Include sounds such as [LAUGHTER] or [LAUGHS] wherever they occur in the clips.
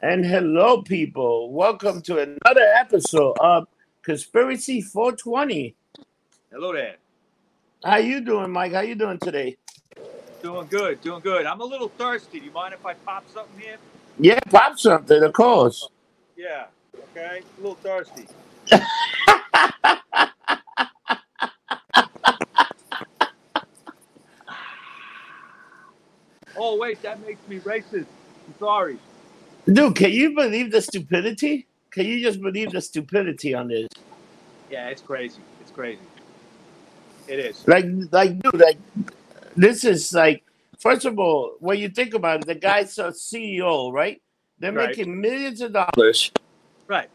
And hello, people. Welcome to another episode of Conspiracy 420. Hello there. How you doing, Mike? How you doing today? Doing good, doing good. I'm a little thirsty. Do you mind if I pop something here? Yeah, pop something, of course. Yeah. Okay. A little thirsty. [LAUGHS] oh wait, that makes me racist. I'm sorry. Dude, can you believe the stupidity? Can you just believe the stupidity on this? Yeah, it's crazy. It's crazy. It is. Like, like, dude, like, this is like, first of all, when you think about it, the guy's a CEO, right? They're Right. making millions of dollars. Right.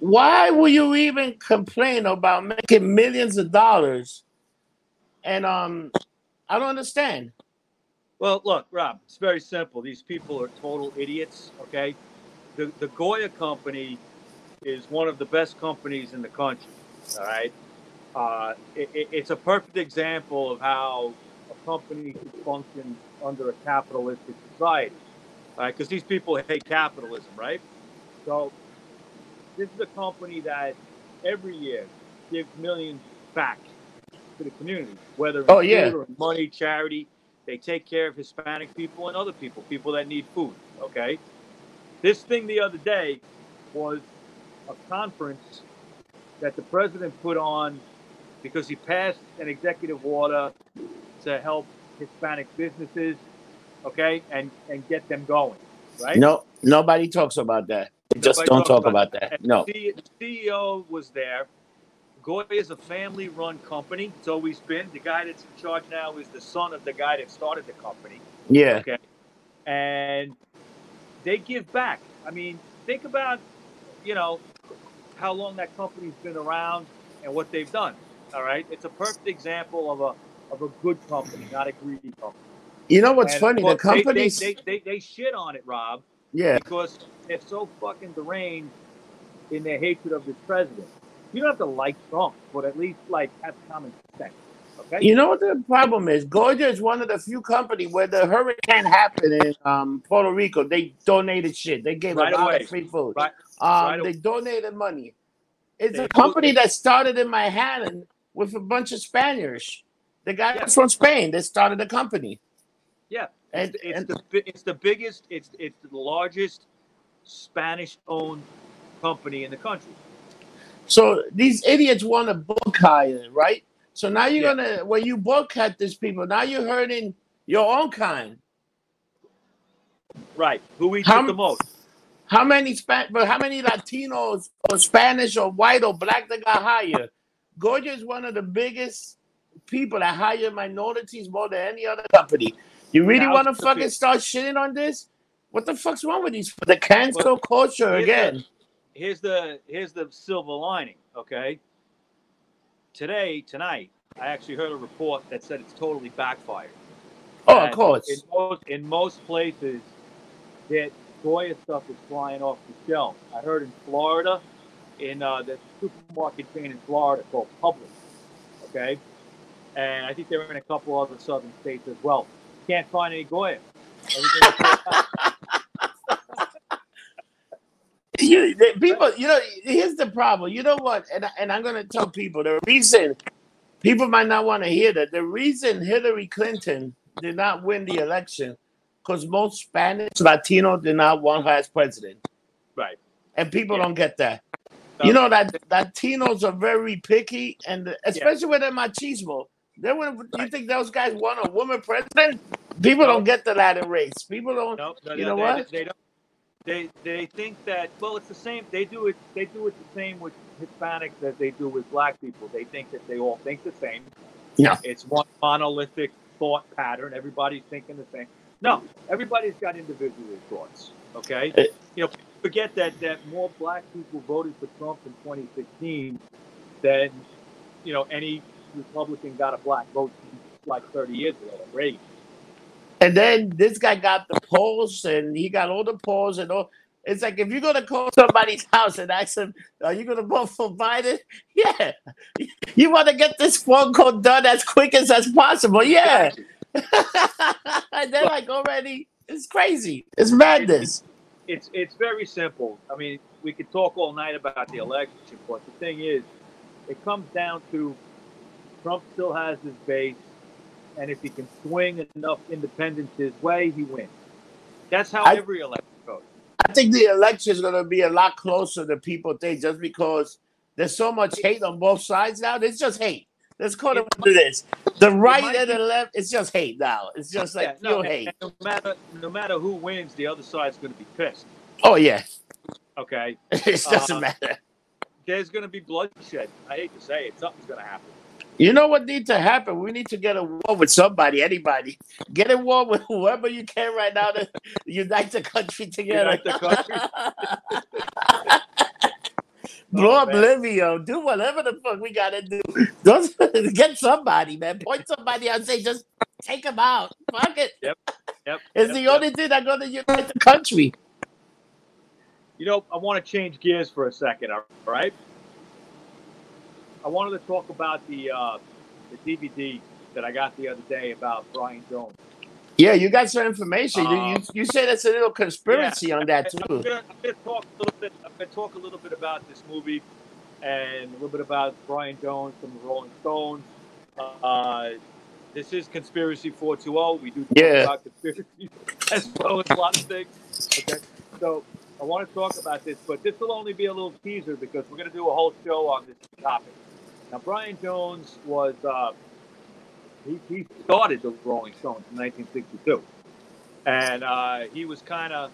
Why will you even complain about making millions of dollars? And um, I don't understand. Well, look, Rob, it's very simple. These people are total idiots, okay? The, the Goya company is one of the best companies in the country, all right? Uh, it, it- it's a perfect example of how a company should function under a capitalistic society, all right? Because these people hate capitalism, right? So this is a company that every year gives millions back to the community, whether in Oh, yeah. money, charity. They take care of Hispanic people and other people, people that need food. Okay. This thing the other day was a conference that the president put on because he passed an executive order to help Hispanic businesses, okay, and and get them going, right? No, nobody talks about that. They just don't talk about about that. And No. The CEO was there. Goya is a family-run company. It's always been. The guy that's in charge now is the son of the guy that started the company. Yeah. Okay. And they give back. I mean, think about, you know, how long that company's been around and what they've done. All right. It's a perfect example of a of a good company, not a greedy company. You know what's And, funny? The companies. They, they, they, they, they shit on it, Rob yeah. because they're so fucking deranged in their hatred of this president. You don't have to like Trump, but at least like have common sense. Okay? You know what the problem is? Georgia is one of the few companies where the hurricane happened in um, Puerto Rico. They donated shit. They gave Right a lot away. of free food. Right- Um, right they donated money. It's They a company that started in Manhattan with a bunch of Spaniards. The guy Yeah. was from Spain. They started the company. Yeah. And, It's, it's and the it's the biggest, it's it's the largest Spanish-owned company in the country. So these idiots want to book it, right? So now you're Yeah. gonna when you book at these people, now you're hurting your own kind. Right. Who eats How the most? How many Span- but how many Latinos or Spanish or white or black that got hired? Georgia is one of the biggest people that hire minorities more than any other company. You really want to fucking start shitting on this? What the fuck's wrong with these? The cancel culture here's again. Here's the here's the silver lining, okay? Today, tonight, I actually heard a report that said it's totally backfired. Oh, of course. In most, in most places, that Goya stuff is flying off the shelf. I heard in Florida, in uh, the supermarket chain in Florida called Publix, okay? And I think they're in a couple other southern states as well. Can't find any Goya. [LAUGHS] Everything is sold out. You, the people, you know, here's the problem. You know what? And, and I'm going to tell people the reason people might not want to hear that. The reason Hillary Clinton did not win the election because most Spanish Latino did not want her as president. right. And people Yeah. don't get that. No. You know that Latinos are very picky, and especially with the machismo. They would. You think those guys want a woman president? People No. don't get the Latin race. People don't. No, You no, know they, what? They don't. They they think that well, it's the same. They do it. They do it the same with Hispanics as they do with Black people. They think that they all think the same. Yeah. It's one monolithic thought pattern. Everybody's thinking the same. No, everybody's got individual thoughts. Okay. Uh, you know, forget that that more Black people voted for Trump in 2016 than you know any Republican got a black vote like 30 years ago. Reagan. And then this guy got the polls, and he got all the polls and all. It's like if you're gonna call somebody's house and ask them, "Are you gonna vote for Biden?" [LAUGHS] Yeah, [LAUGHS] you want to get this phone call done as quick as as possible. Yeah, [LAUGHS] and they're like already. It's crazy. It's madness. it's it's very simple. I mean, we could talk all night about the election, but the thing is, it comes down to Trump still has his base, and if he can swing enough independents his way, he wins. That's how I- every election goes. I think the election is going to be a lot closer than people think, just because there's so much hate on both sides now. It's just hate. Let's call it what it is. The right and the left, it's just hate now. It's just like Yeah, pure no, and- hate. no matter no matter who wins, the other side's going to be pissed. Oh yeah, Okay, [LAUGHS] it doesn't Uh, matter. there's going to be bloodshed. I hate to say it, something's going to happen. You know what needs to happen? We need to get a war with somebody, anybody. Get a war with whoever you can right now to unite the country together. The country. [LAUGHS] Oh, Blow Oh, up man. Livio. Do whatever the fuck we gotta do. Don't [LAUGHS] get somebody, man. Point somebody out and say, just take him out. Fuck it. Yep, Yep. [LAUGHS] It's yep, the yep. only thing that's gonna unite the country. You know, I want to change gears for a second. All right. I wanted to talk about the uh, the DVD that I got the other day about Brian Jones. Yeah, you got some information. you, you Um, you say that's a little conspiracy on that I'm too. gonna, I'm gonna talk a little bit. I'm gonna talk a little bit about this movie and a little bit about Brian Jones from the Rolling Stones. Uh, this is Conspiracy 420. We do talk Yeah. about conspiracy [LAUGHS] as well as a lot of things. Okay, so I want to talk about this, but this will only be a little teaser because we're gonna do a whole show on this topic. Now, Brian Jones was uh, he, he started the Rolling Stones in 1962, and uh, he was kind of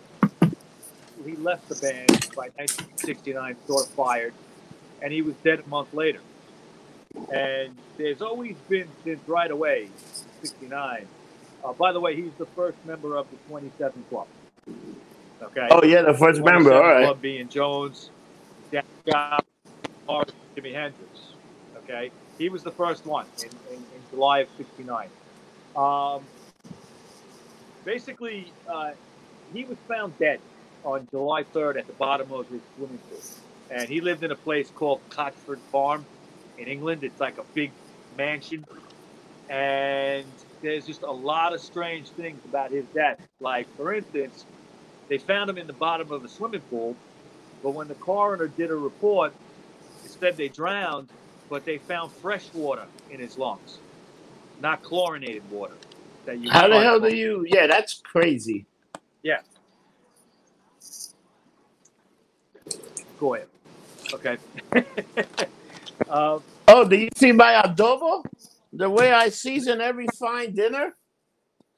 he left the band by 1969, sort of fired, and he was dead a month later. And there's always been since right away, 69. Uh, by the way, he's the first member of the 27 Club. Okay. Oh yeah, the first member. All right. Club being Jones, Jack Jimi Hendrix. Okay, he was the first one in, in, in July of '69. Um, basically, uh, he was found dead on July 3rd at the bottom of his swimming pool, and he lived in a place called Cotchford Farm in England. It's like a big mansion, and there's just a lot of strange things about his death. Like, for instance, they found him in the bottom of a swimming pool, but when the coroner did a report, it said they drowned, but they found fresh water in his lungs, not chlorinated water. That you How the hell do you? Yeah, that's crazy. Yeah. Go ahead. Okay. um, [LAUGHS] Oh, do you see my adobo? The way I season every fine dinner.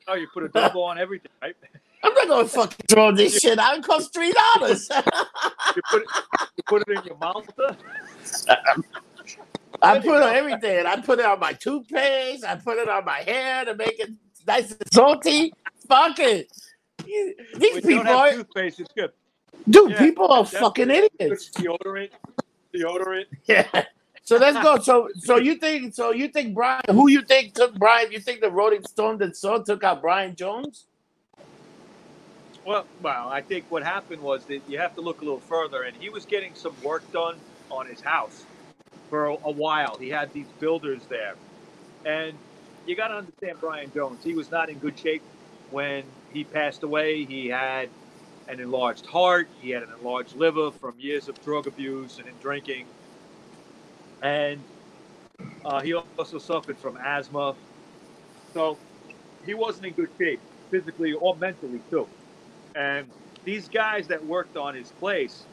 oh, you put adobo on everything, right? I'm not gonna fucking throw this shit out. It costs three dollars. You put it, you put it in your mouth. [LAUGHS] I put on everything. I put it on my toothpaste. I put it on my hair to make it nice and salty. Fuck it. These people, are, toothpaste, it's good. dude, Yeah, people are fucking Good idiots. deodorant, deodorant. Yeah. So let's go. So so you think so you think Brian who you think took Brian? You think the Rolling Stones and so took out Brian Jones? Well, well, I think what happened was that you have to look a little further, and he was getting some work done on his house for a, a while. He had these builders there, and you got to understand Brian Jones. He was not in good shape when he passed away. He had an enlarged heart. He had an enlarged liver from years of drug abuse and drinking, and uh, he also suffered from asthma. So he wasn't in good shape, physically or mentally too. And these guys that worked on his place,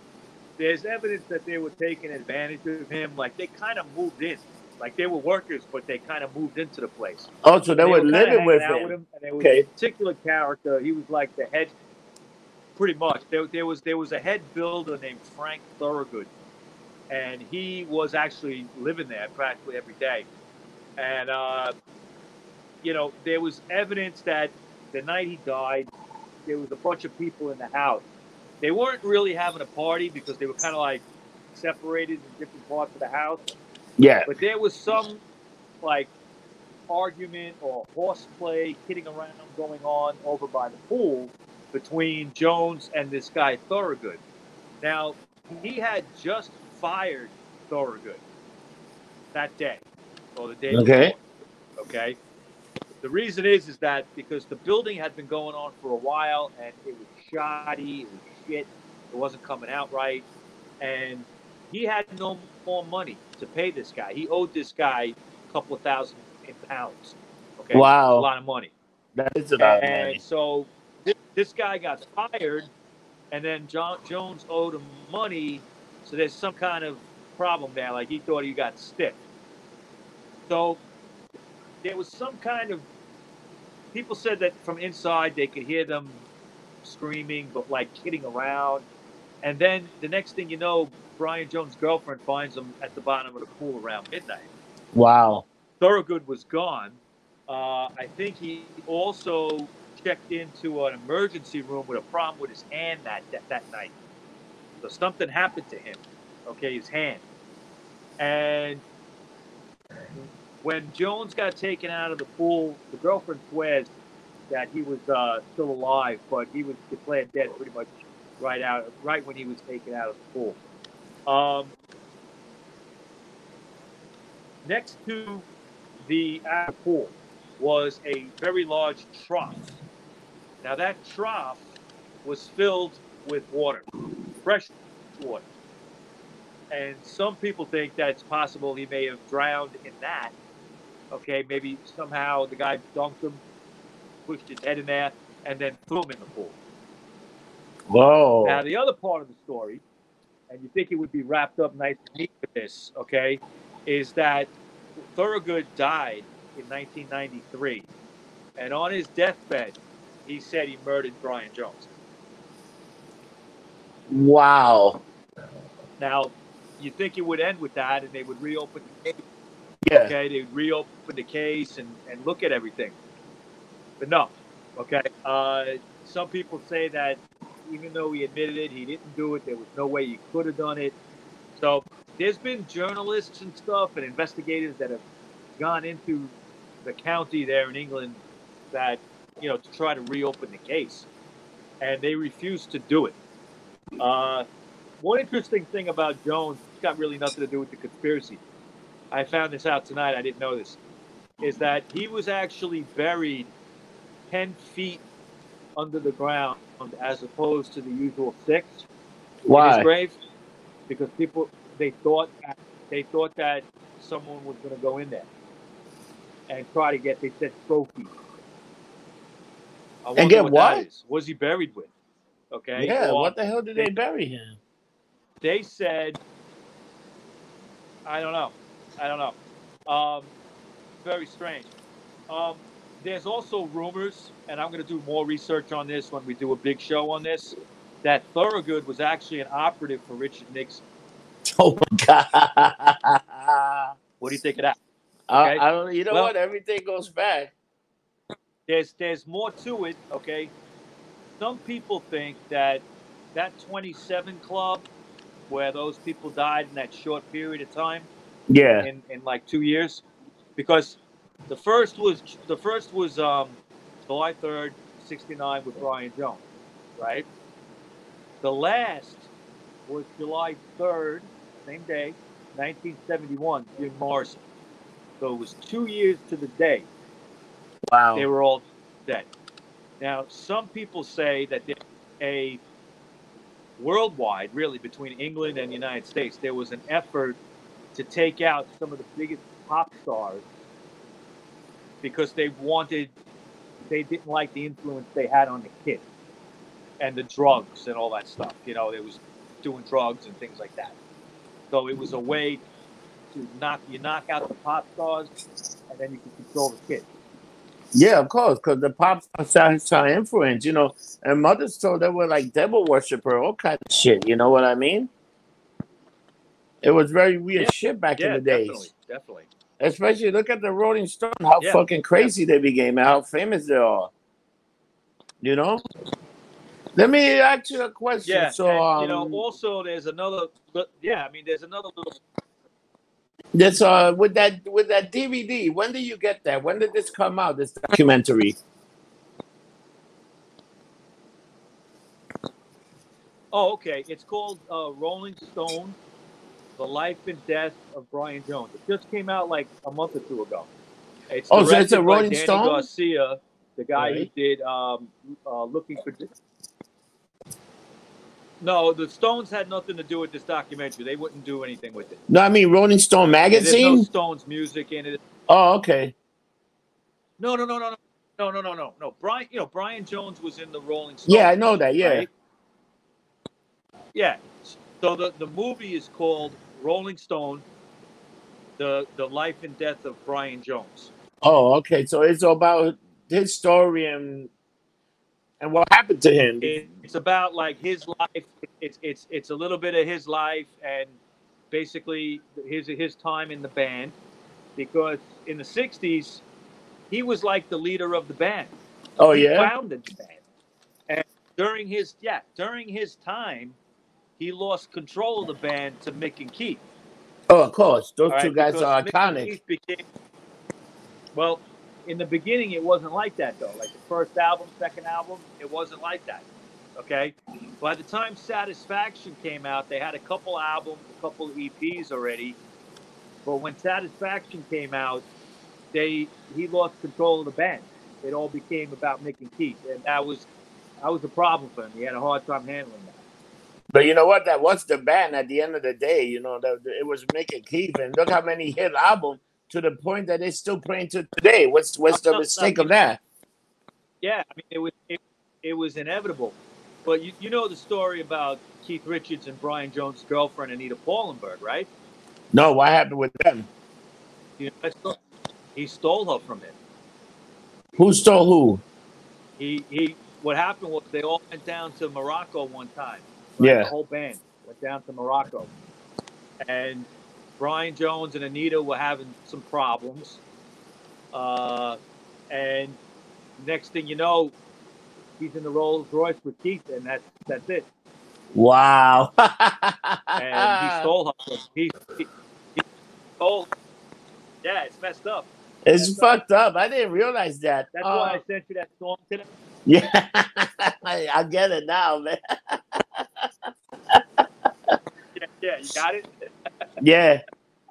there's evidence that they were taking advantage of him. Like they kind of moved in, like they were workers, but they kind of moved into the place. Oh, so they were kinda living hanging with him. and there was Okay. a particular character. He was like the head, pretty much. There, there was there was a head builder named Frank Thorogood, and he was actually living there practically every day. And uh, you know, there was evidence that the night he died, there was a bunch of people in the house. They weren't really having a party because they were kind of like separated in different parts of the house. Yeah. But there was some like argument or horseplay, kidding around going on over by the pool between Jones and this guy Thorogood. Now he had just fired Thorogood that day or the day Okay. before. Okay. The reason is is that because the building had been going on for a while and it was shoddy, it was shit. It wasn't coming out right, and he had no more money to pay this guy. He owed this guy a couple of thousand in pounds. Okay, Wow. a lot of money. That is a lot of And money. so this, this guy got fired, and then John Jones owed him money. So there's some kind of problem there. Like he thought he got stiff. So there was some kind of. People said that from inside they could hear them screaming, but like kidding around. And then the next thing you know, Brian Jones' girlfriend finds him at the bottom of the pool around midnight. Wow. Thorogood was gone. Uh, I think he also checked into an emergency room with a problem with his hand that, that that night. So something happened to him. Okay, his hand. And when Jones got taken out of the pool, the girlfriend swears that he was uh, still alive, but he was declared dead pretty much right out, right when he was taken out of the pool. Um, next to the pool was a very large trough. Now that trough was filled with water, fresh water. And some people think that it's possible he may have drowned in that. Okay, maybe somehow the guy dunked him, pushed his head in there, and then threw him in the pool. Whoa. Now, the other part of the story, and you think it would be wrapped up nice and neat with this, okay, is that Thorogood died in 1993. And on his deathbed, he said he murdered Brian Jones. Wow. Now, you think it would end with that and they would reopen the case, Yeah. okay? They would reopen the case and, and look at everything. But no, okay? Uh, some people say that even though he admitted it, he didn't do it. There was no way he could have done it. So there's been journalists and stuff and investigators that have gone into the county there in England that, you know, to try to reopen the case. And they refuse to do it. Uh, one interesting thing about Jones, it's got really nothing to do with the conspiracy. I found this out tonight. I didn't know this. Is that he was actually buried 10 feet under the ground as opposed to the usual six in his grave because people they thought they thought that someone was going to go in there and try to get they said trophies. I wonder get what, what? Was he buried with? Okay. Yeah. Or What the hell did they bury him? they said I don't know. I don't know. Um, very strange. Um, there's also rumors, and I'm going to do more research on this when we do a big show on this, that Thorogood was actually an operative for Richard Nixon. Oh my god. What do you think of that? I, Okay. I don't. You know Well- what? Everything goes back. There's there's more to it. Okay, some people think that that 27 club, where those people died in that short period of time, Yeah. in, in like two years because the first was the first was um, July 3rd, 69 with Brian Jones, right? The last was July 3rd, same day, 1971, Jim Morrison. So it was two years to the day Wow. they were all dead. Now, some people say that there a worldwide, really, between England and the United States, there was an effort to take out some of the biggest pop stars because they wanted, they didn't like the influence they had on the kid and the drugs and all that stuff. You know, they was doing drugs and things like that. So it was a way to knock you knock out the pop stars, and then you can control the kids. Yeah, of course, because the pop stars saw influence, you know, and mothers told they were like devil worshiper, all kind of shit. You know what I mean? It was very weird Yeah. shit back in the days. definitely, definitely. Especially look at the Rolling Stone, how Yeah. fucking crazy they became and how famous they are. You know? Let me ask you a question. Yeah, so and, um, you know, also there's another. Yeah, I mean, there's another little. this uh with that with that DVD, when did you get that? When did this come out? This documentary? Oh, okay. It's called uh, Rolling Stone: The Life and Death of Brian Jones. It just came out like a month or two ago. It's Oh, so it's a Rolling Stone? Garcia, the guy Right. who did um, uh, Looking for. No, the Stones had nothing to do with this documentary. They wouldn't do anything with it. No, I mean Rolling Stone There's no magazine. Stones music in it. Oh, okay. No, no, no, no, no, no, no, no, no, no. Brian, you know, Brian Jones was in the Rolling Stones. Yeah, I know that. Yeah. right? Yeah. So the, the movie is called Rolling Stone, the the life and death of Brian Jones. Oh, okay. So it's about his story and and what happened to him. It, it's about like his life. It's it's it's a little bit of his life and basically his his time in the band, because in the '60s he was like the leader of the band. Oh he yeah. founded the band. And during his yeah, during his time, he lost control of the band to Mick and Keith. Oh, of course. Those all two guys because are Mick iconic. Became, well, in the beginning, it wasn't like that though. Like the first album, second album, it wasn't like that. Okay. By the time Satisfaction came out, they had a couple albums, a couple EPs already. But when Satisfaction came out, they he lost control of the band. It all became about Mick and Keith, and that was that was a problem for him. He had a hard time handling that. But you know what? That was the band at the end of the day. You know, that it was Mick and Keith, and look how many hit albums to the point that they're still playing to today. What's what's the No, no, mistake of that? Yeah, I mean it was it, it was inevitable. But you, you know the story about Keith Richards and Brian Jones' girlfriend Anita Pallenberg, right? No, what happened with them? You know? He stole her from him. Who stole who? He he. What happened was they all went down to Morocco one time. Yeah. The whole band went down to Morocco, and Brian Jones and Anita were having some problems. Uh, and next thing you know, he's in the Rolls Royce with Keith, and that's that's it. Wow. And he [LAUGHS] stole her. He, he, he stole. Yeah, it's messed up. it's That's fucked up. I didn't realize that. That's Oh, why I sent you that song today. [LAUGHS] yeah, [LAUGHS] I get it now, man. Yeah, you got it. [LAUGHS] Yeah.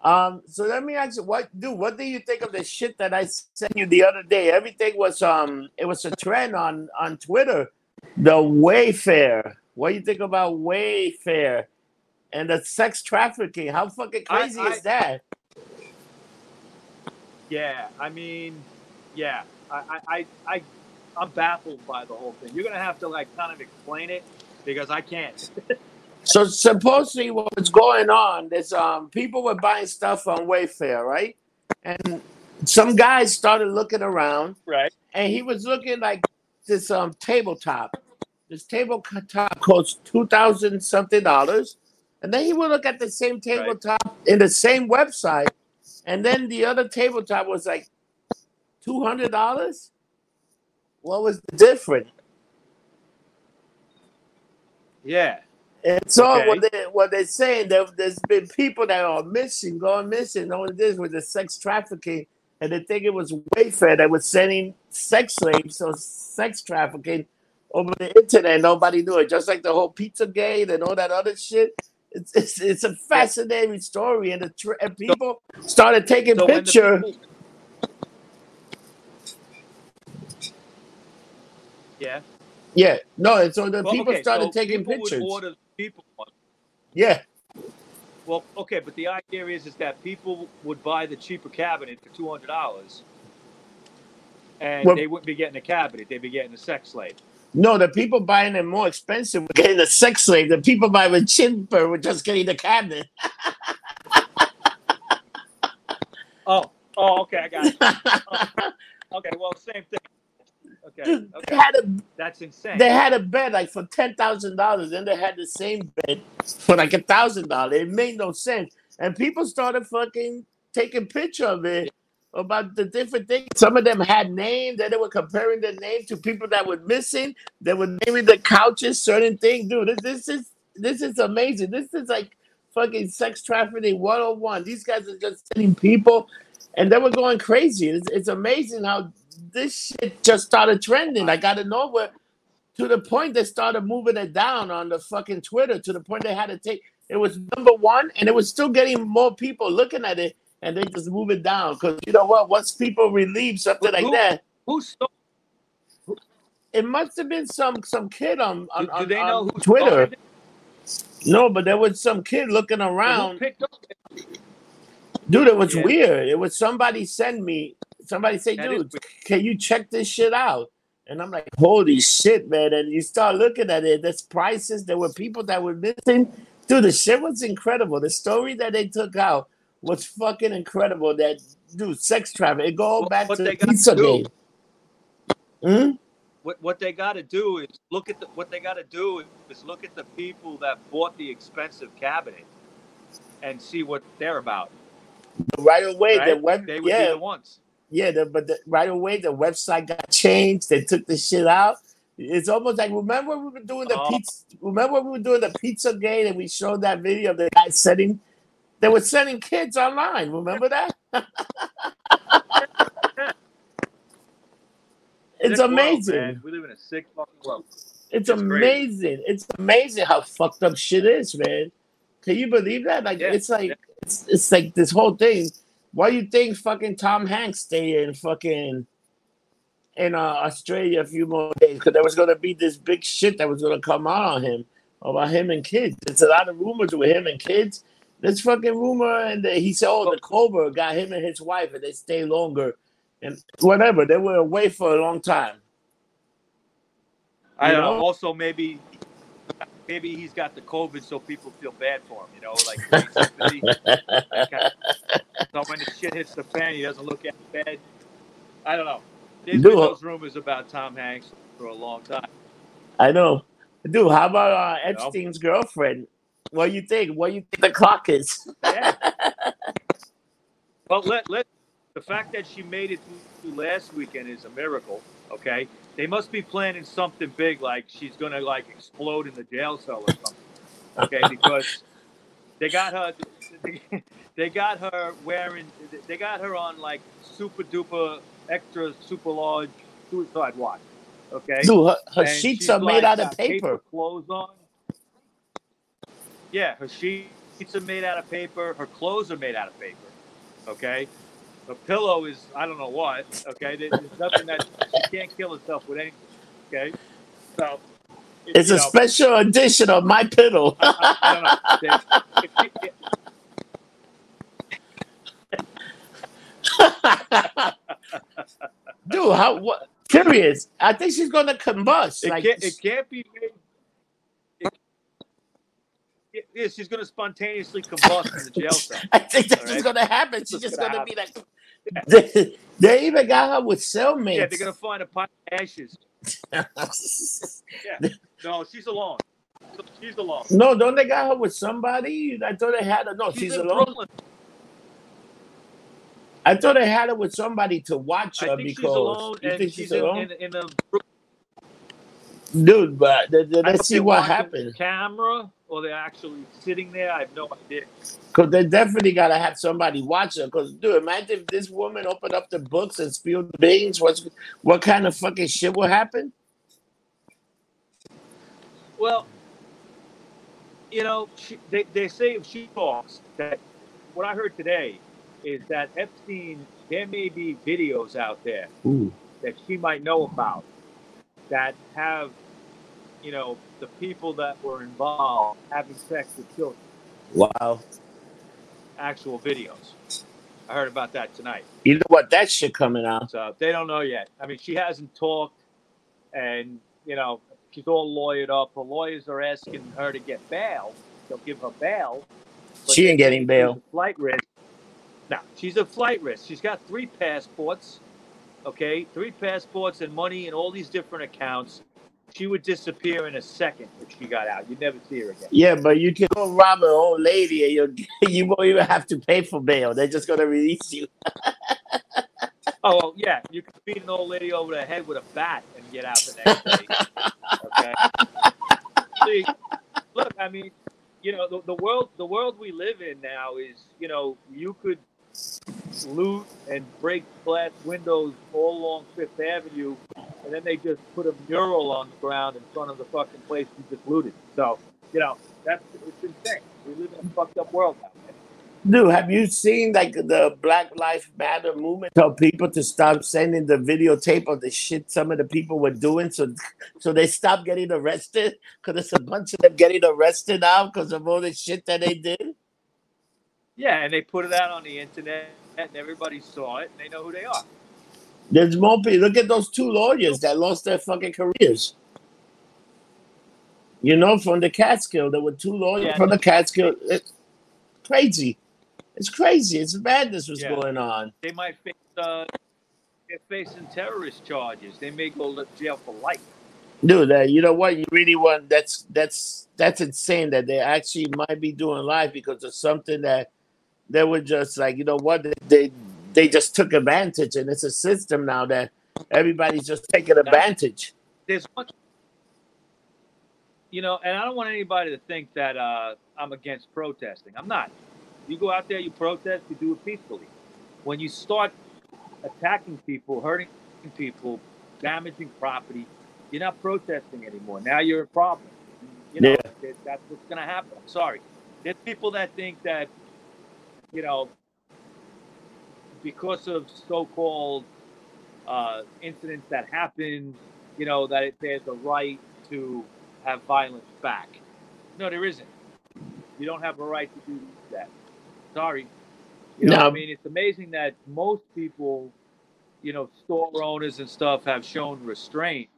Um. So let me ask you, what, dude? What do you think of the shit that I sent you the other day? Everything was um. It was a trend on on Twitter. The Wayfair. What do you think about Wayfair and the sex trafficking? How fucking I- crazy I- is that? Yeah, I mean, yeah, I, I, I, I, I'm baffled by the whole thing. You're gonna have to like kind of explain it because I can't. [LAUGHS] So supposedly what was going on is um people were buying stuff on Wayfair, right? And some guys started looking around Right. and he was looking like this um tabletop. This tabletop costs two thousand something dollars. And then he would look at the same tabletop in the same website, and then the other tabletop was like two hundred dollars. What was the difference? Yeah. And so Okay. what they what they're saying there, there's been people that are missing, going missing. All this with the sex trafficking, and they think it was Wayfair that was sending sex slaves or sex trafficking over the internet. Nobody knew it. Just like the whole Pizza Gate and all that other shit. It's it's, it's a fascinating story, and the tr- and people started taking So when the picture. people- yeah. yeah, no, and so the Well, people okay, started so taking people pictures. Would order people. Yeah, Well, okay, but the idea is is that people would buy the cheaper cabinet for two hundred dollars, and Well- they wouldn't be getting a cabinet; they'd be getting a sex slave. no, the people buying it more expensive were getting a sex slave. The people buying it cheaper were just getting the cabinet. Oh, oh, okay, I got it. [LAUGHS] Okay, well, same thing. Okay, Dude, they had a that's insane. they had a bed like for ten thousand dollars, then they had the same bed for like a thousand dollars. It made no sense, and people started fucking taking picture of it about the different things. Some of them had names, then they were comparing the name to people that were missing. They were naming the couches certain things. Dude, this, this is this is amazing. This is like fucking sex trafficking 101. These guys are just sending people, and they were going crazy. It's, it's amazing how this shit just started trending. Like out of nowhere to the point they started moving it down on the fucking Twitter to the point they had to take it was number one and it was still getting more people looking at it and they just move it down because you know what once people relieve something like that Who stole? it must have been some some kid on on, Do, do on, they know on who Twitter? No, but there was some kid looking around. Dude, it was Yeah, weird. It was somebody send me, somebody say, that dude, can you check this shit out? And I'm like, holy shit, man. And you start looking at it, there's prices. There were people that were missing. Dude, the shit was incredible. The story that they took out was fucking incredible. That dude, sex trafficking. It go What, back to the pizza to game. Hmm? What what they got to do is look at the, what they got to do is look at the people that bought the expensive cabinet and see what they're about. Right away, Right? web, They would be yeah, the ones. Yeah, the, but the, right away the website got changed. They took the shit out. It's almost like remember we were doing the Oh. pizza. Remember we were doing the pizza gate and we showed that video of the guy setting. They were sending kids online. Remember that? [LAUGHS] it's Sick amazing. man. We live in a sick fucking world. It's It's crazy. amazing. It's amazing how fucked up shit is, man. Can you believe that? Like Yeah, it's like it's, it's like this whole thing. Why you think fucking Tom Hanks stay in fucking in uh, Australia a few more days? Because there was gonna be this big shit that was gonna come out on him about him and kids. There's a lot of rumors with him and kids. This fucking rumor, and the, he said, "Oh, the Cobra got him and his wife, and they stay longer, and whatever. They were away for a long time." I You don't know. know? Also, maybe maybe he's got the COVID, so people feel bad for him. You know, like create sympathy. Okay. So when the shit hits the fan, he doesn't look at the bed. I don't know. There's been those rumors about Tom Hanks for a long time. I know. Dude, how about uh, You know? Girlfriend? What do you think? What do you think the clock is? Yeah. [LAUGHS] well, let let the fact that she made it through last weekend is a miracle. Okay, they must be planning something big, like she's gonna like explode in the jail cell or something. Okay, because they got her, [LAUGHS] they got her wearing, they got her on like super duper extra super large suicide watch. Okay, Dude, her, her sheets are made like out of got paper. clothes on. Yeah, her sheets are made out of paper. Her clothes are made out of paper. Okay, the pillow is I don't know what. Okay, there's nothing that she can't kill herself with anything. Okay, so it- It's a know, special edition of my pillow. [LAUGHS] I, I, I don't know. They- if you- if- Dude, how what curious. I think she's gonna combust. It like can't. It can't be made. It, it- yeah, she's going to spontaneously combust in the jail cell. [LAUGHS] I think that's Alright. what's gonna happen. She's just gonna gonna be like they, they even got her with cellmates. Yeah, they're going to find a pile of ashes. [LAUGHS] yeah. No, she's alone. She's alone. no, don't they got her with somebody? I thought they had her. No, she's, She's alone. Brooklyn. I thought they had her with somebody to watch her I think she's because alone, you and think she's she's alone, in, in um, the. dude. But th- th- I don't let's see what happens. Camera, or they're actually sitting there. I have no idea. Because they definitely gotta have somebody watch her. Because dude, imagine if this woman opened up the books and spilled the beans. What's what kind of fucking shit would happen? Well, you know, she, they, they say if she talks, that what I heard today is that Epstein, there may be videos out there Ooh. that she might know about that have, you know, the people that were involved having sex with children, Wow. actual videos. I heard about that tonight. You know what? That shit coming out. So they don't know yet. I mean, she hasn't talked, and you know, she's all lawyered up. Her lawyers are asking her to get bail. They'll give her bail. She ain't getting bail. flight risk. No, she's a flight risk. She's got three passports. Okay, three passports and money in all these different accounts. She would disappear in a second if she got out. You'd never see her again. Yeah, but you can go rob an old lady and you [LAUGHS] you won't even have to pay for bail. They're just gonna release you. [LAUGHS] Oh well, yeah, you could beat an old lady over the head with a bat and get out the next day. Okay. [LAUGHS] See, look, I mean, you know, the, the world, the world we live in now is, you know, you could loot and break glass windows all along Fifth Avenue, and then they just put a mural on the ground in front of the fucking place you just looted. So, you know, that's it's insane. We live in a fucked up world now. Dude, have you seen like the Black Lives Matter movement tell people to stop sending the videotape of the shit some of the people were doing so so they stop getting arrested? Because there's a bunch of them getting arrested now because of all the shit that they did. Yeah, and they put it out on the internet, and everybody saw it, and they know who they are. There's more people. Look at those two lawyers that lost their fucking careers. You know, from the Catskill, there were two lawyers Yeah, from the Catskill. It's crazy. It's crazy. It's madness what's Yeah. going on. They might face, uh, they're facing terrorist charges. They may go to jail for life. Dude, uh, you know what? You really want that's that's that's insane that they actually might be doing live because of something that they were just like, you know what? They they just took advantage, and it's a system now that everybody's just taking advantage. There's one, you know, and I don't want anybody to think that uh, I'm against protesting. I'm not. You go out there, you protest, you do it peacefully. When you start attacking people, hurting people, damaging property, you're not protesting anymore. Now you're a problem. You know, Yeah. that- that's what's going to happen. I'm sorry. There's people that think that, you know, because of so-called uh, incidents that happen, you know, that it, there's a right to have violence back. No, there isn't. You don't have a right to do that. Sorry. You know, what I mean, it's amazing that most people, you know, store owners and stuff have shown restraint.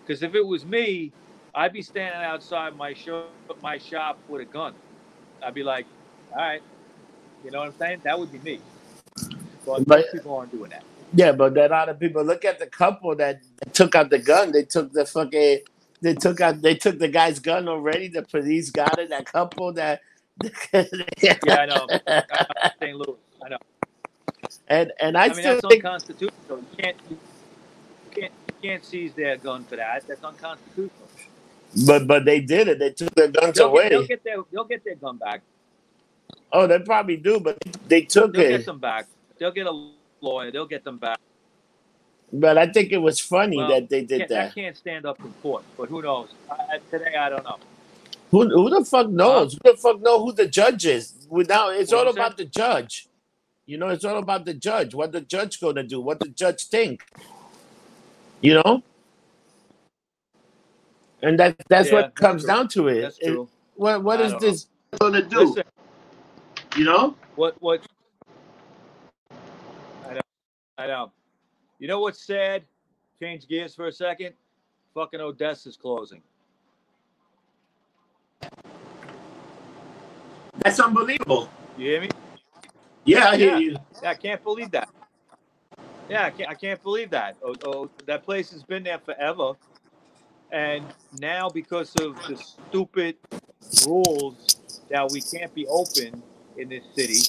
Because if it was me, I'd be standing outside my shop, my shop with a gun. I'd be like, all right, you know what I'm saying? That would be me. But, But- people aren't doing that. Yeah, but then other people look at the couple that took out the gun. They took the fucking. They took out. They took the guy's gun already. The police got it. That couple that. [LAUGHS] Yeah, I know. St. Louis. I know. And and I, I, mean, still that's think unconstitutional. You can't, you can't, you can't seize their gun for that. That's unconstitutional. But but they did it. They took their guns They'll away. get, they'll get their, they'll get their gun back. oh, they probably do, but they took They'll get it. them back. They'll get a lawyer. They'll get them back. But I think it was funny Well, that they did that. that can't stand up in court. But who knows? I, I- today, I don't know. Who who the fuck knows? Who the fuck know who the judge is? Without it's all about the judge. You know, it's all about the judge. What the judge gonna do? What the judge think? You know. And that that's Yeah, what comes true. down to it. That's It- what what I is this gonna do? Listen, You know? what what? I know. You know what's sad? Change gears for a second. Fucking Odessa's closing. That's unbelievable. You hear me? Yeah, I hear Yeah. you. Yeah, I can't believe that. Yeah, I can't, I can't believe that. Oh, oh, that place has been there forever. And now, because of the stupid rules that we can't be open in this city,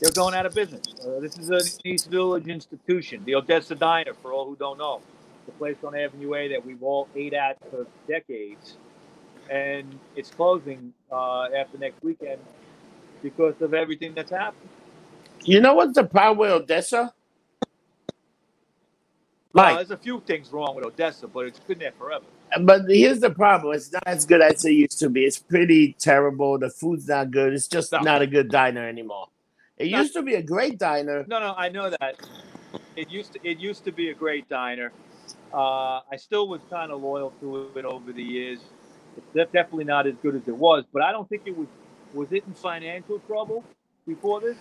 they're going out of business. Uh, this is an East Village institution, the Odessa Diner, for all who don't know. The place on Avenue A that we've all ate at for decades. And it's closing uh, after next weekend because of everything that's happened. You know what's the problem with Odessa? Well, Like, there's a few things wrong with Odessa, but it's been there forever. but here's the problem. It's not as good as it used to be. It's pretty terrible. The food's not good. It's just No. not a good diner anymore. It used to be a great diner. No, no, I know that. It used to it used to be a great diner. Uh, I still was kind of loyal to it over the years. It's definitely not as good as it was, but I don't think it was. Was it in financial trouble before this?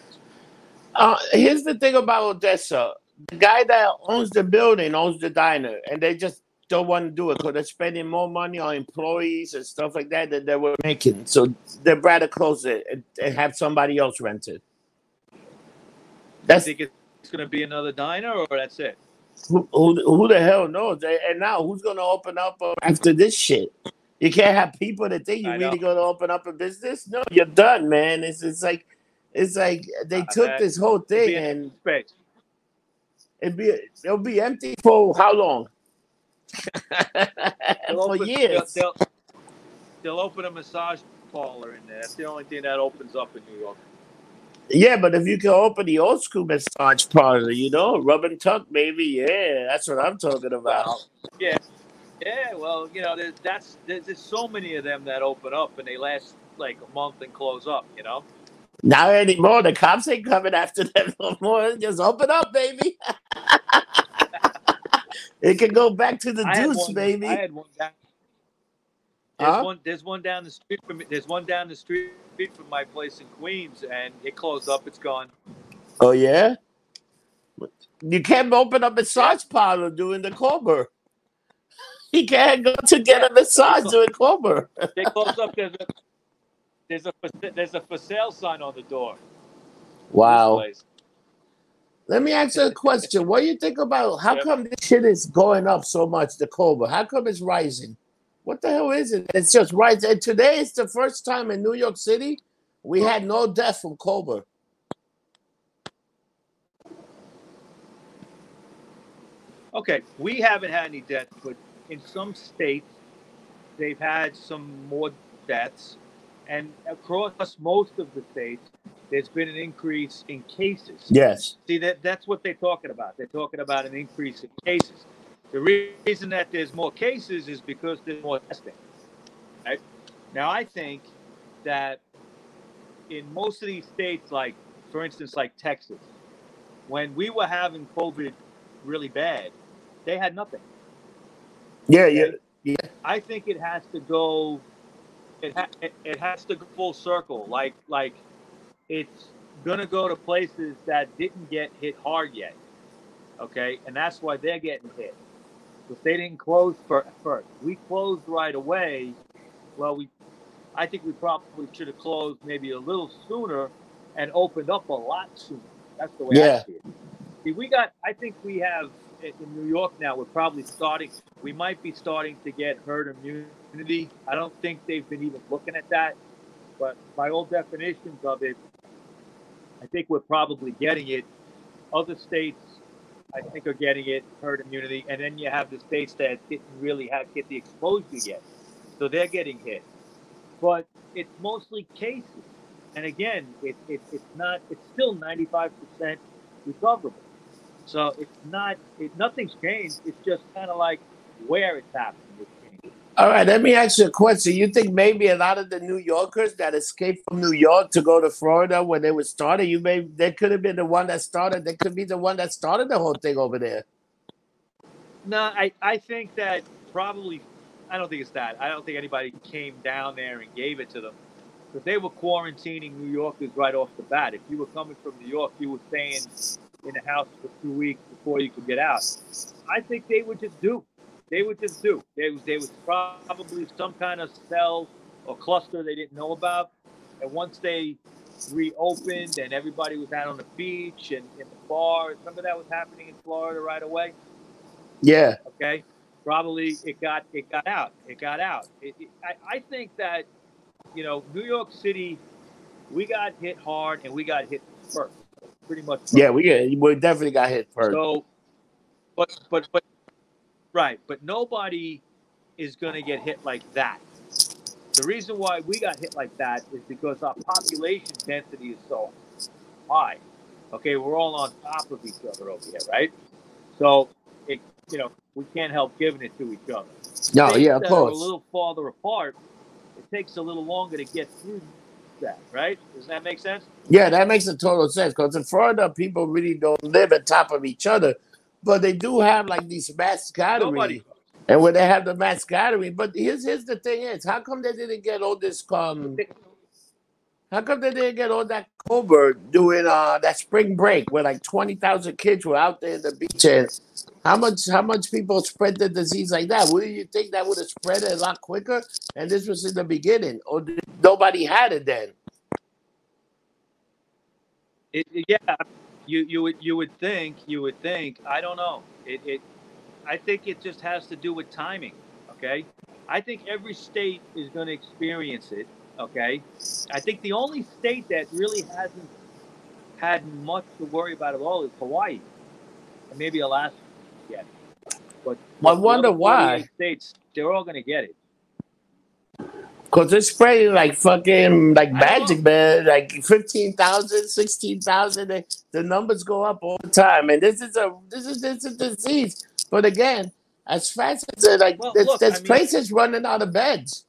Uh, here's the thing about Odessa. The guy that owns the building owns the diner, and they just don't want to do it because they're spending more money on employees and stuff like that than they were making. So they'd rather close it and, and have somebody else rent it. That's think it's going to be another diner, or that's it. who, who, who the hell knows? And now who's going to open up uh, after this shit? You can't have people that think you're I really going to open up a business. No, you're done, man. It's it's like it's like they took this whole thing and space. it'd be it'll be empty for how long? [LAUGHS] For open, years. They'll, they'll, they'll open a massage parlor in there. That's the only thing that opens up in New York. Yeah, but if you can open the old school massage parlor, you know, rub and tuck, maybe. Yeah, that's what I'm talking about. Yeah, yeah. Well, you know, there's, that's there's, there's so many of them that open up and they last like a month and close up. You know. Not anymore. The cops ain't coming after them [LAUGHS] no more. Just open up, baby. [LAUGHS] it can go back to the I deuce, one. baby. I had one down. There's Huh? one. There's one down the street from. There's one down the street from my place in Queens, and it closed up. It's gone. Oh yeah. You can't open up a massage parlor doing the Cobra. [LAUGHS] He can't go to get a massage doing Cobra. [LAUGHS] They closed up. There's a there's a for, there's a for sale sign on the door. Wow. Let me ask you a question. What do you think about how Yep. come this shit is going up so much, the Cobra? How come it's rising? What the hell is it? It's just right. And today is the first time in New York City we had no death from Corona. Okay, we haven't had any deaths, but in some states, they've had some more deaths, and across most of the states, there's been an increase in cases. Yes. See that that's what they're talking about. They're talking about an increase in cases. The reason that there's more cases is because there's more testing. Right? Now I think that in most of these states, like for instance, like Texas, when we were having COVID really bad, they had nothing. Yeah, yeah. I think it has to go. It ha- it, it has to go full circle. Like like, it's gonna go to places that didn't get hit hard yet. Okay, and that's why they're getting hit because they didn't close for first. We closed right away. Well, we, I think we probably should have closed maybe a little sooner and opened up a lot sooner. That's the way Yeah. I see it. See, we got. I think we have in in New York now. We're probably starting. We might be starting to get herd immunity. I don't think they've been even looking at that, but by all definitions of it, I think we're probably getting it. Other states, I think, are getting it herd immunity, and then you have the states that didn't really have get the exposure yet, so they're getting hit. But it's mostly cases, and again, it, it, it's not. It's still ninety five percent recoverable. So it's not. It, nothing's changed. It's just kind of like where it's happening. It's. All right, let me ask you a question. You think maybe a lot of the New Yorkers that escaped from New York to go to Florida when they were started, you may they could have been the one that started. They could be the one that started the whole thing over there. No, I, I think that probably, I don't think it's that. I don't think anybody came down there and gave it to them. Because they were quarantining New Yorkers right off the bat. If you were coming from New York, you were staying in the house for two weeks before you could get out. I think they would just do. They would just do. There was, there was probably some kind of cell or cluster they didn't know about. And once they reopened and everybody was out on the beach and in the bar, some of that was happening in Florida right away Yeah, okay probably it got it got out it got out it, it, I, I think that you know new york city we got hit hard and we got hit first pretty much first. yeah, we we definitely got hit first. so but but but right but nobody is going to get hit like that. The reason why we got hit like that is because our population density is so high. Okay we're all on top of each other over here right? So it you know we can't help giving it to each other. No, states yeah, of are a little farther apart, it takes a little longer to get through that, right? Does that make sense? Yeah, that makes a total sense because in Florida, people really don't live on top of each other, but they do have like these mass gatherings. Nobody. And when they have the mass gathering, but here's here's the thing is, how come they didn't get all this um how come they didn't get all that Corona doing uh that spring break where like twenty thousand kids were out there in the beach and how much how much people spread the disease like that? Wouldn't you think that would have spread it a lot quicker? And this was in the beginning, or did, nobody had it then? It- yeah, you you would you would think you would think I don't know. It, it I think it just has to do with timing. Okay, I think every state is going to experience it. Okay, I think the only state that really hasn't had much to worry about at all is Hawaii, and maybe Alaska. Yet, but I wonder why. States, they're all going to get it. Because it's spreading like fucking like magic, man. Like 15,000, 16,000. The, the numbers go up all the time. And this is a this is this is a disease. But again, as fast as it, like Well, there's, look, there's I mean- places running out of beds.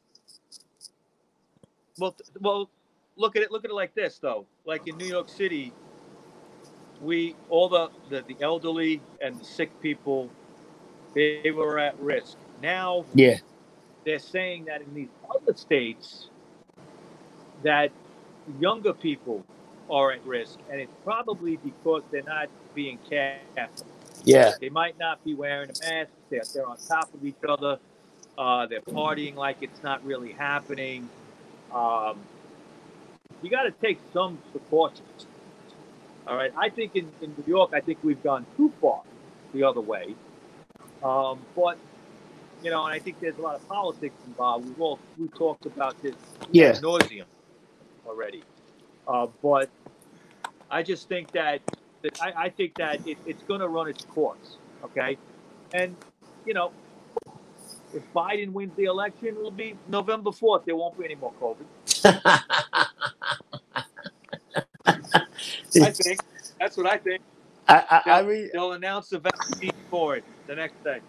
Well, well, look at it. Look at it like this, though. Like in New York City, we all the the, the elderly and the sick people, they were at risk. Now, Yeah. They're saying that in these other states, that younger people are at risk, and it's probably because they're not being careful. Yeah. They might not be wearing a mask. They're, they're on top of each other. Uh, they're partying like it's not really happening. Um, you got to take some precautions. All right. I think in, in New York, I think we've gone too far the other way. Um, but you know, and I think there's a lot of politics involved. We've all we talked about this Yeah. nauseum already. Uh, but I just think that, that I, I think that it, it's going to run its course. Okay, and you know, if Biden wins the election, it'll be November fourth. There won't be any more COVID. [LAUGHS] I think that's what I think. I, I, I mean, They'll announce the vaccine for it the next day.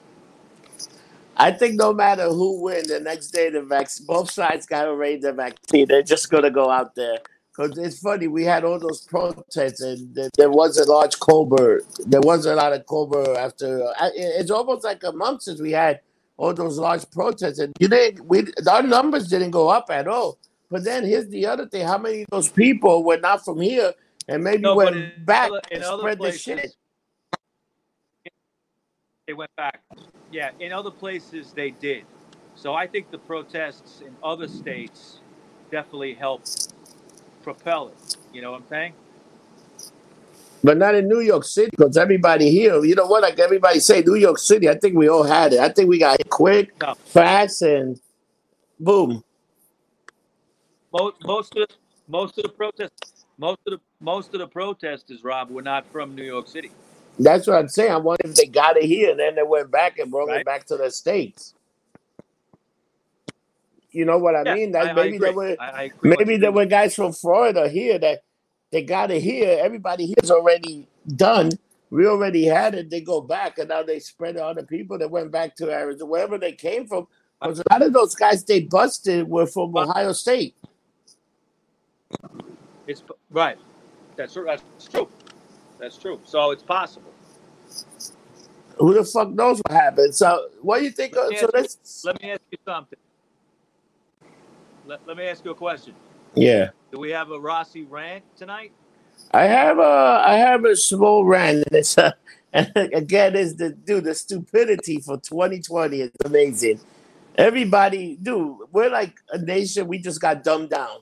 I think no matter who wins the next day, the vaccine, both sides got to raise the vaccine. They're just going to go out there. Because it's funny, we had all those protests and there, was a large Corona. There was a lot of Corona after. It's almost like a month since we had all those large protests. And you didn't, we, our numbers didn't go up at all. But then here's the other thing how many of those people were not from here and maybe No, went back other- and spread the shit? They went back. Yeah, in other places they did. So I think the protests in other states definitely helped propel it. You know what I'm saying? But not in New York City, because everybody here, you know what? Like everybody say, New York City. I think we all had it. I think we got hit quick, No. fast, and boom. Most most of most of the protests most of the most of the protesters, Rob, were not from New York City. That's what I'm saying. I wonder if they got it here and then they went back and brought it back to the states. You know what I Yeah, mean? That I maybe agree. there were I, I maybe there were guys from Florida here that they got it here. Everybody here's already done. We already had it. They go back and now they spread it on the people that went back to Arizona, wherever they came from. Because a lot of those guys they busted were from Ohio State. It's right. That's that's true. That's true. So it's possible. Who the fuck knows what happened? So what do you think? Let me so ask you- let's Let me ask you something. Let, let me ask you a question. yeah. Do we have a Rossi rant tonight? I have a I have a small rant. And it's uh, [LAUGHS] and again, is the dude the stupidity for 2020 is amazing. Everybody, dude, we're like a nation. We just got dumbed down.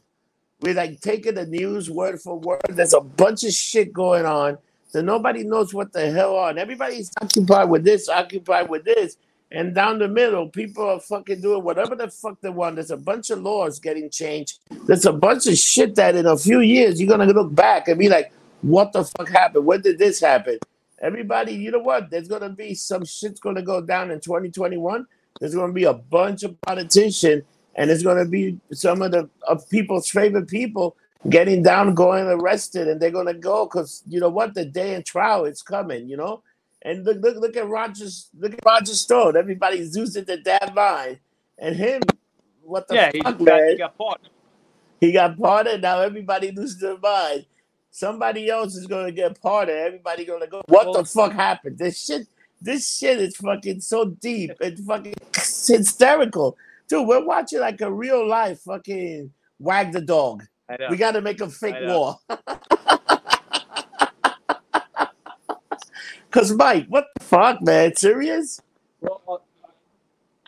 We're like taking the news word for word. There's a bunch of shit going on, so nobody knows what the hell on. Everybody's occupied with this, occupied with this, and down the middle, people are fucking doing whatever the fuck they want. There's a bunch of laws getting changed. There's a bunch of shit that in a few years you're gonna look back and be like, "What the fuck happened? When did this happen?" Everybody, you know what? There's gonna be some shit's gonna go down in 2021. There's gonna be a bunch of politicians, and it's gonna be some of the of people's favorite people getting down, going arrested, and they're gonna go because you know what? The day in trial is coming. You know. And look, look, look at Rogers. Look at Roger Stone. Everybody's losing their damn mind. And him, what the yeah, he fuck, got, man? he got part. He got parted. Now everybody loses their mind. Somebody else is gonna get parted. Everybody gonna go. What the fuck happened? This shit. This shit is fucking so deep. It's fucking hysterical, dude. We're watching like a real life fucking wag the dog. We got to make a fake war. [LAUGHS] Cause Mike, what the fuck, man? Serious? Well, uh,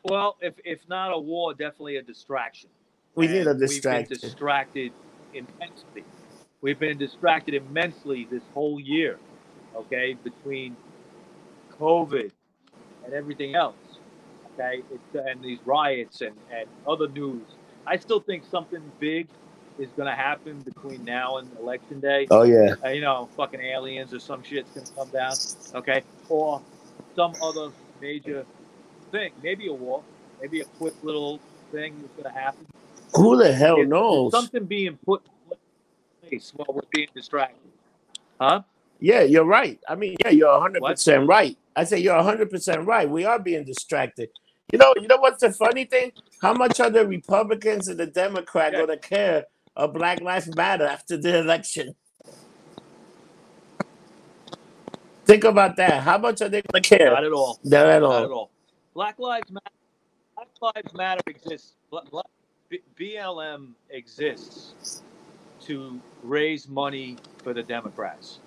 well, if if not a war, definitely a distraction. We need a And We've distraction. been distracted immensely. We've been distracted immensely this whole year. Okay, between COVID and everything else. Okay, it's, and these riots and and other news. I still think something big is going to happen between now and election day Oh yeah. uh, you know, fucking aliens or some shit's gonna come down, okay? Or some other major thing, maybe a war, maybe a quick little thing that's gonna happen. Who the hell there's knows? something being put in place while we're being distracted, huh? Yeah, you're right. I mean, yeah, you're 100% right. I say you're 100% right. We are being distracted. You know, you know what's the funny thing? How much are the Republicans and the Democrats Yeah. going to care of Black Lives Matter after the election. Think about that. How much are they going to care? Not at all. Not at Not at all. all. Black Lives Matter. Black Lives Matter exists. Bla- Bla- BLM exists to raise money for the Democrats.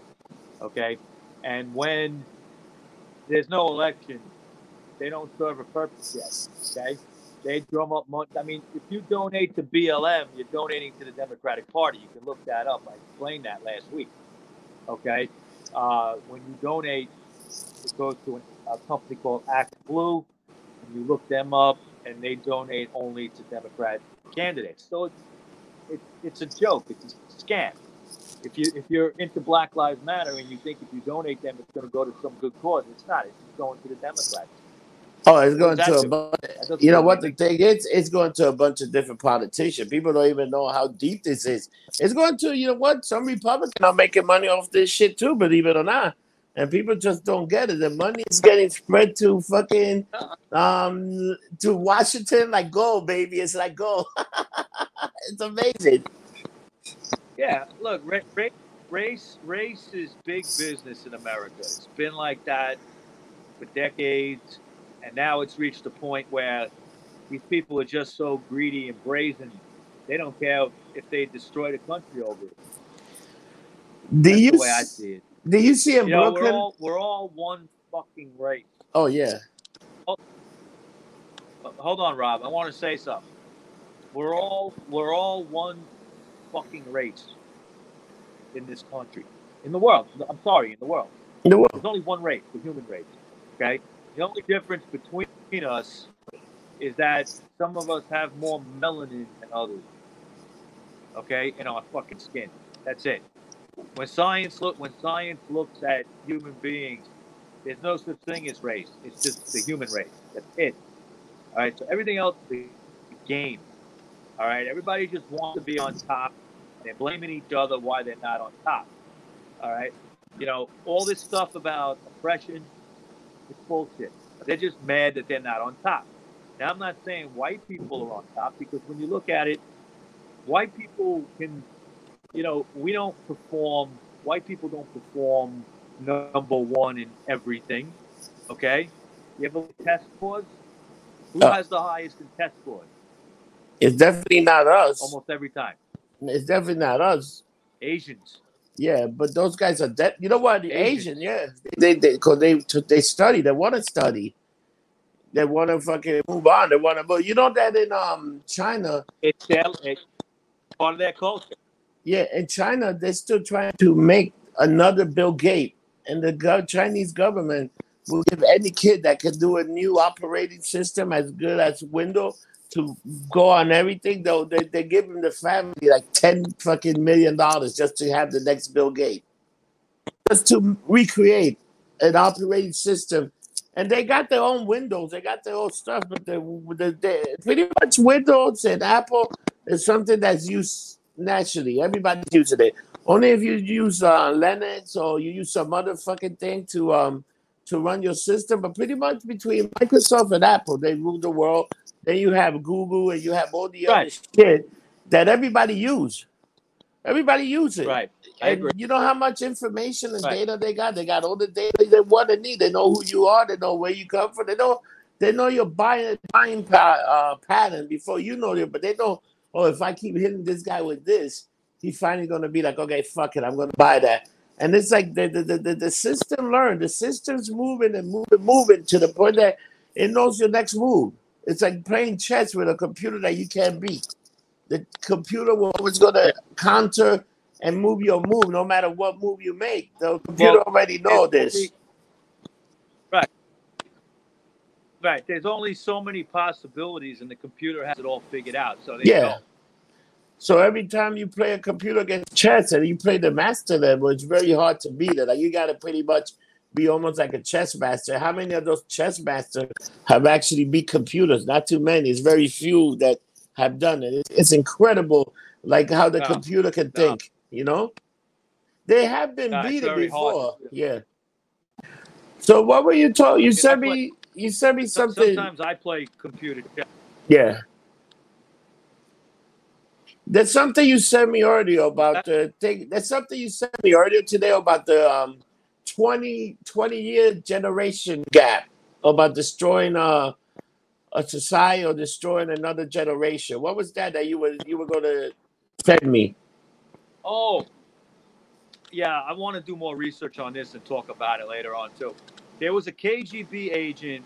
Okay, and when there's no election, they don't serve a purpose yet. Okay, they drum up money. I mean, if you donate to BLM, you're donating to the Democratic Party. You can look that up. I explained that last week. Okay, uh, when you donate, it goes to a company called Act Blue, and you look them up, and they donate only to Democrat candidates. So it's it's, it's a joke. It's a scam. If you if you're into Black Lives Matter and you think if you donate them, it's going to go to some good cause, it's not. It's going to the Democrats. Oh, it's going to a bunch. That You know what the thing is? It's going to a bunch of different politicians. People don't even know how deep this is. It's going to, you know what? Some Republicans are making money off this shit too, believe it or not. And people just don't get it. The money is getting spread to fucking um to Washington like gold, baby. It's like gold. [LAUGHS] it's amazing. Yeah, look, ra- ra- race race is big business in America. It's been like that for decades, and now it's reached a point where these people are just so greedy and brazen. They don't care if they destroy the country over it. Do That's you the way I see it. do you see in You know, we're Brooklyn? all we're all one fucking race. Oh yeah. Oh, but Hold on, Rob. I want to say something. We're all we're all one fucking race in this country, in the world. I'm sorry, in the world. In the world. There's only one race, the human race. Okay. The only difference between us is that some of us have more melanin than others. Okay, in our fucking skin. That's it. When science look when science looks at human beings, there's no such thing as race. It's just the human race. That's it. All right. So everything else is a game. All right. Everybody just wants to be on top. They're blaming each other why they're not on top. All right. You know, all this stuff about oppression, it's bullshit. They're just mad that they're not on top. Now, I'm not saying white people are on top because when you look at it, white people can, you know, we don't perform, white people don't perform number one in everything. Okay? You ever test scores? Who Uh, has the highest in test scores? It's definitely not us. Almost every time. It's definitely not us. Asians. Yeah, but those guys are dead. You know what? The Asians. Asian, yeah, they they because they they study. They want to study. They want to fucking move on. They want to. But you know that in um China, It's, it's part of their culture. yeah, in China they're still trying to make another Bill Gates, and the go- Chinese government will give any kid that can do a new operating system as good as Windows to go on everything. Though they they give them the family like ten fucking million dollars just to have the next Bill Gates. just to recreate an operating system. And they got their own Windows, they got their own stuff, but the, the, the pretty much Windows and Apple is something that's used naturally. Everybody's using it. Only if you use uh, Linux or you use some other fucking thing to um to run your system. But pretty much between Microsoft and Apple, they rule the world. Then you have Google and you have all the other shit that everybody use. Everybody use it. Right. And you know how much information and Right. data they got? They got all the data they want to need. They know who you are. They know where you come from. They know they know your buying buying uh, pattern before you know it. But they know, oh, if I keep hitting this guy with this, he's finally gonna be like, okay, fuck it, I'm gonna buy that. And it's like the, the, the, the system learned. The system's moving and moving, moving to the point that it knows your next move. It's like playing chess with a computer that you can't beat. The computer will always gonna counter and move your move, no matter what move you make. The computer Well, already know this. only- Right. Right. There's only so many possibilities, and the computer has it all figured out. So they Yeah. know. So every time you play a computer against chess and you play the master level, it's very hard to beat it. Like you got to pretty much be almost like a chess master. How many of those chess masters have actually beat computers? Not too many. It's very few that have done it. It's, incredible, like how the No. computer can No. think. You know, they have been No, beaten very hard before. Yeah. So what were you told? You sent me. You sent me something. Sometimes I play computer chess. Yeah. There's something you sent me earlier about the thing. There's something you sent me earlier today about the um 20, 20 year generation gap about destroying a a society or destroying another generation. What was that that you were you were going to send me? Oh, yeah, I want to do more research on this and talk about it later on too. There was a KGB agent,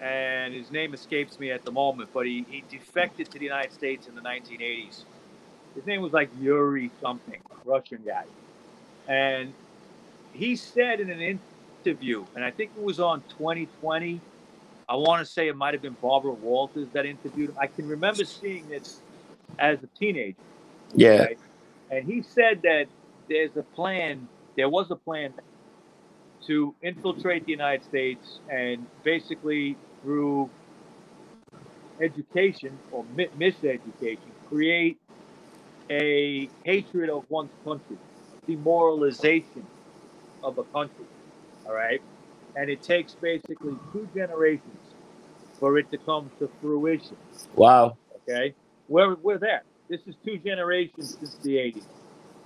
and his name escapes me at the moment, but he, he defected to the United States in the 1980s. His name was like Yuri something, Russian guy. And he said in an interview, and I think it was on 2020, I want to say it might have been Barbara Walters that interviewed him. I can remember seeing this as a teenager. Yeah. right? And he said that there's a plan, there was a plan to infiltrate the United States and basically through education or mi- miseducation create a hatred of one's country, demoralization of a country. All right. And it takes basically two generations for it to come to fruition. Wow. Okay. We're, we're there. This is two generations since the 80s.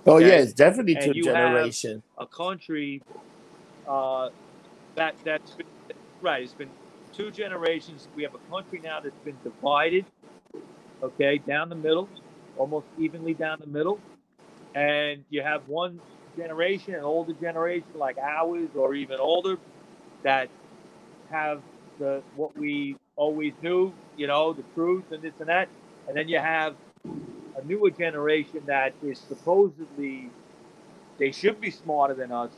Oh Okay. yeah, it's definitely And two generations. a country uh, that that's been, right. It's been two generations. We have a country now that's been divided. Okay, down the middle, almost evenly down the middle, and you have one generation, an older generation like ours, or even older, that have the what we always knew, you know, the truth and this and that, and then you have a newer generation that is supposedly they should be smarter than us,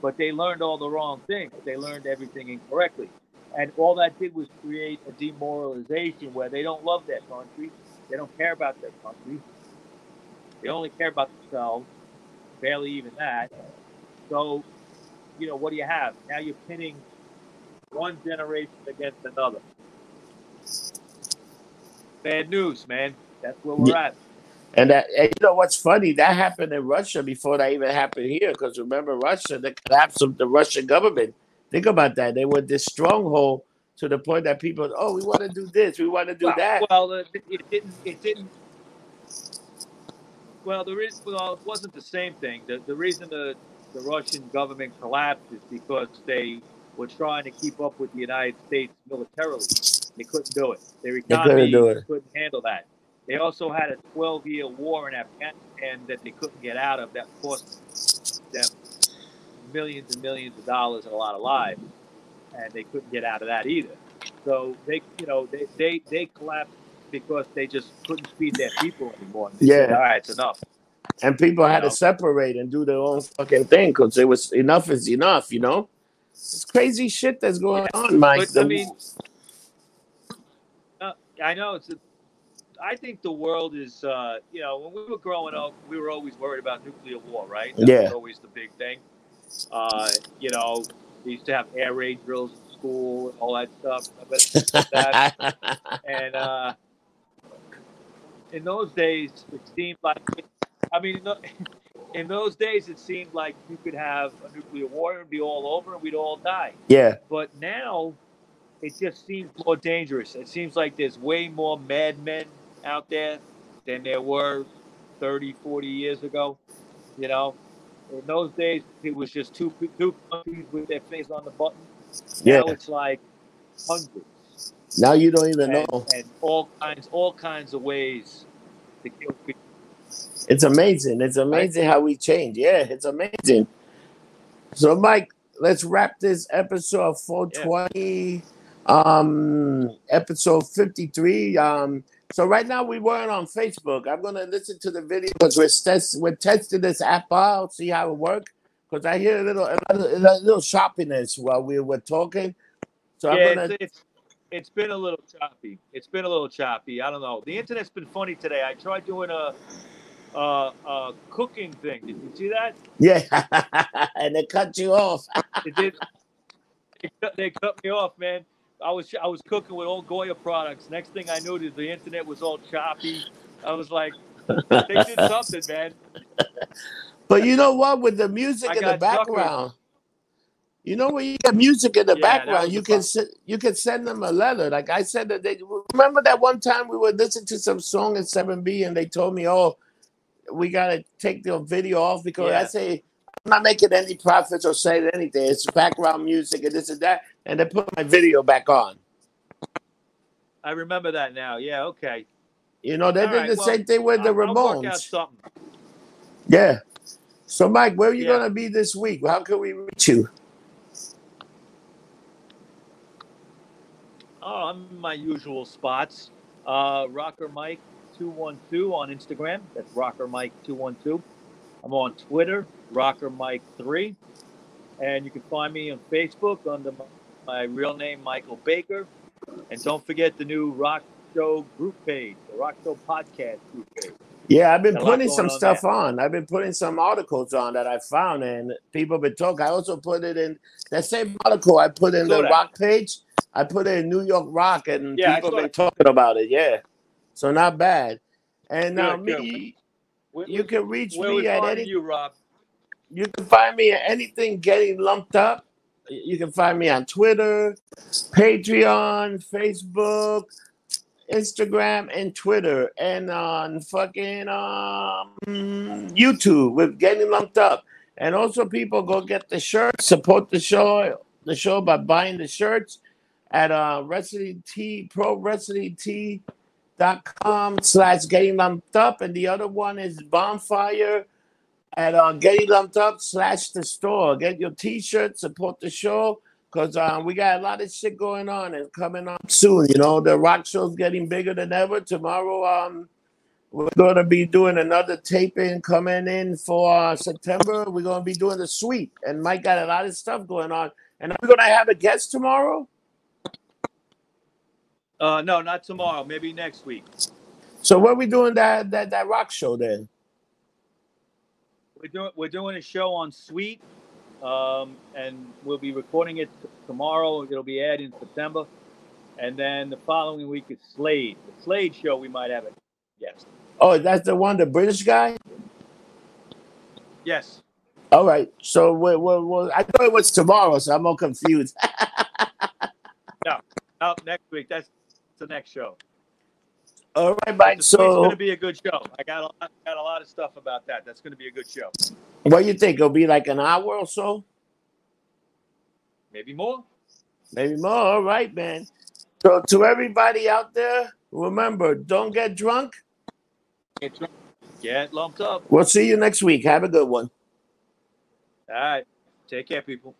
but they learned all the wrong things. They learned everything incorrectly. And all that did was create a demoralization where they don't love their country. They don't care about their country. They only care about themselves, barely even that. So, you know, what do you have? Now you're pinning one generation against another. Bad news, man. That's where we're at. And that, and you know what's funny? That happened in Russia before that even happened here. Because remember, Russia, the collapse of the Russian government. Think about that. They were this stronghold to the point that people, oh, we want to do this, we want to do well, that. Well, uh, it didn't. It didn't. Well, the reason Well, it wasn't the same thing. The the reason the the Russian government collapsed is because they were trying to keep up with the United States militarily. They couldn't do it. Their couldn't economy do it. couldn't handle that. They also had a 12-year war in Afghanistan that they couldn't get out of. That cost them millions and millions of dollars and a lot of lives, and they couldn't get out of that either. So they, you know, they they, they collapsed because they just couldn't feed their people anymore. They said, Yeah. all right, it's enough. And people had know. to separate and do their own fucking thing because it was enough is enough, you know? It's crazy shit that's going on, Mike. But, I mean, uh, I know it's. A, I think the world is, uh, you know, when we were growing up, we were always worried about nuclear war, right? That Yeah. was always the big thing. Uh, you know, we used to have air raid drills in school, and all that stuff. That, [LAUGHS] and uh, in those days, it seemed like, I mean, in, tho- [LAUGHS] in those days, it seemed like you could have a nuclear war and be all over, and we'd all die. yeah, But now, it just seems more dangerous. It seems like there's way more madmen out there than there were 30, 40 years ago. You know, in those days, it was just two two with their face on the button. yeah. Now it's like hundreds Now you don't even and, know. and all kinds, all kinds of ways to kill people. It's amazing. It's amazing how we change. Yeah, it's amazing. So, Mike, let's wrap this episode of 420, um, episode 53. Um, so right now we weren't on Facebook. I'm gonna listen to the video because we're test we're testing this app out, see how it works. Because I hear a little a little, a little shoppiness while we were talking. So yeah, I'm gonna it's, it's it's been a little choppy. It's been a little choppy. I don't know. The internet's been funny today. I tried doing a a, a cooking thing. Did you see that? yeah, [LAUGHS] and they cut you off. [LAUGHS] It did. They cut, they cut me off, man. I was I was cooking with old Goya products. Next thing I knew, the internet was all choppy. I was like, they did something, man. [LAUGHS] But you know what? With the music I in the background, You know when you get music in the Yeah, background, you the can se- you can send them a letter. Like I said that they remember that one time we were listening to some song in seven B and they told me, "Oh, we gotta take the video off because I say I'm not making any profits or saying anything. It's background music and this and that." And they put my video back on. I remember that now. Yeah, okay. You know, they All did right, the well, same thing with the I'll, out Ramones. Yeah. So, Mike, where are you Yeah. gonna be this week? How can we reach you? Oh, I'm in my usual spots. Uh, Rocker Mike two one two on Instagram. That's Rocker Mike two one two. I'm on Twitter, Rocker Mike three, and you can find me on Facebook under my, my real name, Michael Baker. And don't forget the new Rock Show group page, the Rock Show podcast group page. Yeah, I've been putting some on stuff there. on. I've been putting some articles on that I found, and people have been talking. I also put it in that same article I put in the that. rock page. I put it in New York Rock, and Yeah, people have been that. talking about it. Yeah, so not bad. And Good, uh, me, Where, you can reach me at any. you, Rob? You can find me at anything getting lumped up. You can find me on Twitter, Patreon, Facebook, Instagram, and Twitter, and on fucking um, YouTube with getting lumped up. And also, people go get the shirts, support the show, the show by buying the shirts at uh, Wrestling T Pro Wrestling T dot com slash getting lumped up, and the other one is Bonfire at uh, Getting Lumped Up slash the store. Get your t-shirt, support the show, because uh, we got a lot of shit going on and coming up soon. You know, the rock show's getting bigger than ever. Tomorrow, um, we're going to be doing another taping coming in for uh, September. We're going to be doing the Sweet and Mike got a lot of stuff going on. And we're going to have a guest tomorrow. Uh, no, not tomorrow. Maybe next week. So when we doing that that that rock show then? We're doing we're doing a show on Sweet, um, and we'll be recording it t- tomorrow. It'll be aired in September, and then the following week is Slade. The Slade show we might have it. guest. Oh, that's the one, the British guy. Yes. All right. So we we we I thought it was tomorrow, so I'm all confused. [LAUGHS] no, no, next week. That's the next show. All right, Mike. So going to be a good show. I got a lot, got a lot of stuff about that. That's going to be a good show. what do you think? It'll be like an hour or so, Maybe more. maybe more. All right, man. So to everybody out there, remember, don't get drunk. Get drunk. Get lumped up. We'll see you next week. Have a good one. All right. Take care, people.